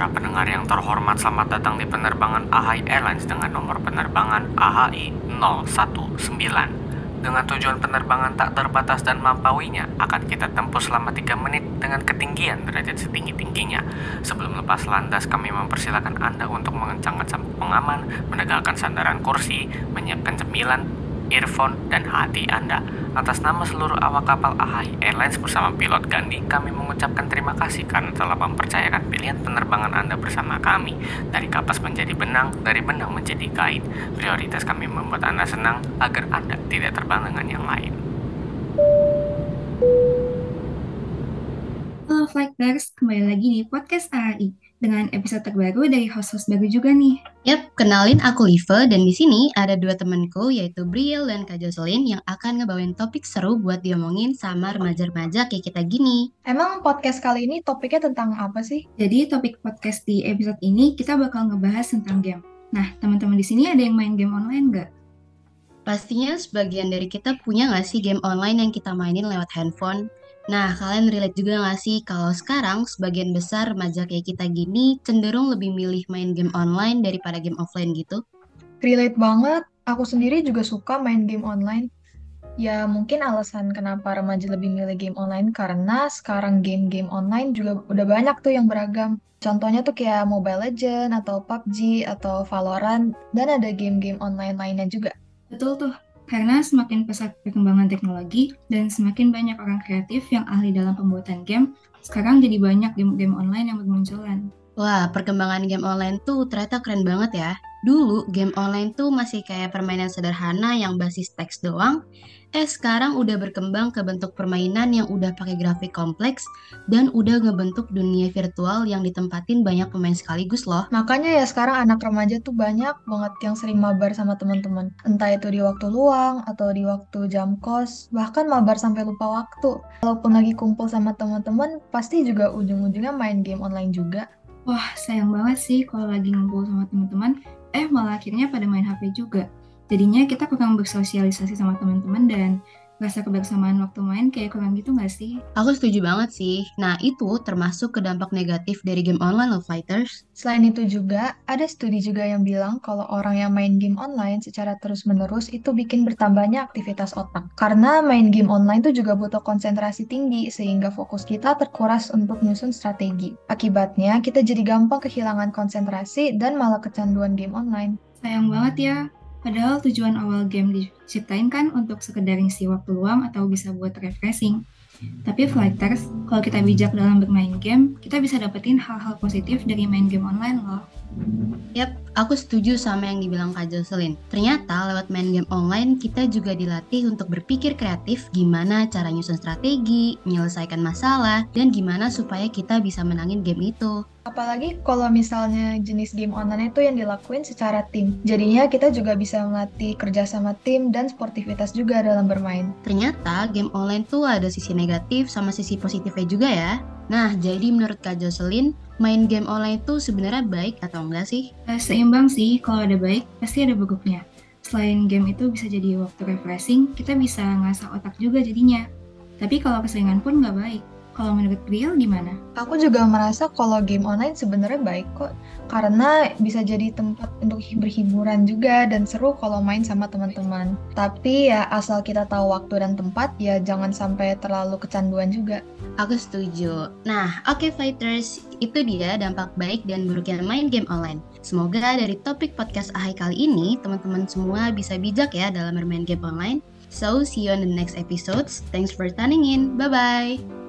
Para pendengar yang terhormat, selamat datang di penerbangan AHI Airlines dengan nomor penerbangan AHI 019. Dengan tujuan penerbangan tak terbatas dan mampawinya, akan kita tempuh selama 3 menit dengan ketinggian derajat setinggi-tingginya. Sebelum lepas landas, kami mempersilahkan Anda untuk mengencangkan sabuk pengaman, menegakkan sandaran kursi, menyiapkan cemilan, earphone, dan hati Anda. Atas nama seluruh awak kapal AHI Airlines bersama pilot Gandhi, kami mengucapkan terima kasih karena telah mempercayakan pilihan penerbangan Anda bersama kami. Dari kapas menjadi benang, dari benang menjadi kain. Prioritas kami membuat Anda senang agar Anda tidak terbang dengan yang lain. Halo Flighters, kembali lagi di podcast AAI dengan episode terbaru dari host-host baru juga nih. Yap, kenalin aku Live dan di sini ada dua temanku yaitu Briel dan Kak Jocelyn yang akan ngebawain topik seru buat diomongin sama remaja-remaja kayak kita gini. Emang podcast kali ini topiknya tentang apa sih? Jadi topik podcast di episode ini kita bakal ngebahas tentang game. Nah, teman-teman di sini ada yang main game online nggak? Pastinya sebagian dari kita punya nggak sih game online yang kita mainin lewat handphone? Nah, kalian relate juga nggak sih kalau sekarang sebagian besar remaja kayak kita gini cenderung lebih milih main game online daripada game offline gitu? Relate banget. Aku sendiri juga suka main game online. Ya mungkin alasan kenapa remaja lebih milih game online karena sekarang game-game online juga udah banyak tuh yang beragam. Contohnya tuh kayak Mobile Legends atau PUBG atau Valorant dan ada game-game online lainnya juga. Betul tuh. Karena semakin pesat perkembangan teknologi dan semakin banyak orang kreatif yang ahli dalam pembuatan game, sekarang jadi banyak game-game online yang bermunculan. Wah, perkembangan game online tuh ternyata keren banget ya. Dulu game online tuh masih kayak permainan sederhana yang basis teks doang, eh sekarang udah berkembang ke bentuk permainan yang udah pakai grafik kompleks dan udah ngebentuk dunia virtual yang ditempatin banyak pemain sekaligus loh. Makanya ya sekarang anak remaja tuh banyak banget yang sering mabar sama teman-teman. Entah itu di waktu luang atau di waktu jam kos, bahkan mabar sampai lupa waktu. Walaupun lagi kumpul sama teman-teman, pasti juga ujung-ujungnya main game online juga. Wah, sayang banget sih kalau lagi ngumpul sama teman-teman, eh malah akhirnya pada main HP juga. Jadinya kita kurang bersosialisasi sama teman-teman dan rasa kebersamaan waktu main kayak kurang gitu gak sih? Aku setuju banget sih. Nah, itu termasuk ke dampak negatif dari game online Love Fighters. Selain itu juga, ada studi juga yang bilang kalau orang yang main game online secara terus-menerus itu bikin bertambahnya aktivitas otak. Karena main game online itu juga butuh konsentrasi tinggi, sehingga fokus kita terkuras untuk nyusun strategi. Akibatnya, kita jadi gampang kehilangan konsentrasi dan malah kecanduan game online. Sayang banget ya, Padahal tujuan awal game diciptain kan untuk sekedar isi waktu luang atau bisa buat refreshing. Tapi flighters, kalau kita bijak dalam bermain game, kita bisa dapetin hal-hal positif dari main game online loh. Yap, aku setuju sama yang dibilang Kak Jocelyn. Ternyata lewat main game online kita juga dilatih untuk berpikir kreatif gimana cara nyusun strategi, menyelesaikan masalah, dan gimana supaya kita bisa menangin game itu. Apalagi kalau misalnya jenis game online itu yang dilakuin secara tim. Jadinya kita juga bisa melatih kerja sama tim dan sportivitas juga dalam bermain. Ternyata game online tuh ada sisi negatif sama sisi positifnya juga ya. Nah, jadi menurut Kak Jocelyn, main game online itu sebenarnya baik atau enggak sih? Eh, seimbang sih, kalau ada baik, pasti ada buruknya. Selain game itu bisa jadi waktu refreshing, kita bisa ngasah otak juga jadinya. Tapi kalau keseringan pun nggak baik. Kalau menurut Briel gimana? Aku juga merasa kalau game online sebenarnya baik kok. Karena bisa jadi tempat untuk berhiburan juga dan seru kalau main sama teman-teman. Tapi ya asal kita tahu waktu dan tempat ya jangan sampai terlalu kecanduan juga. Aku setuju. Nah, oke okay, fighters, itu dia dampak baik dan buruknya main game online. Semoga dari topik podcast Ahai kali ini, teman-teman semua bisa bijak ya dalam bermain game online. So, see you on the next episodes. Thanks for tuning in. Bye-bye.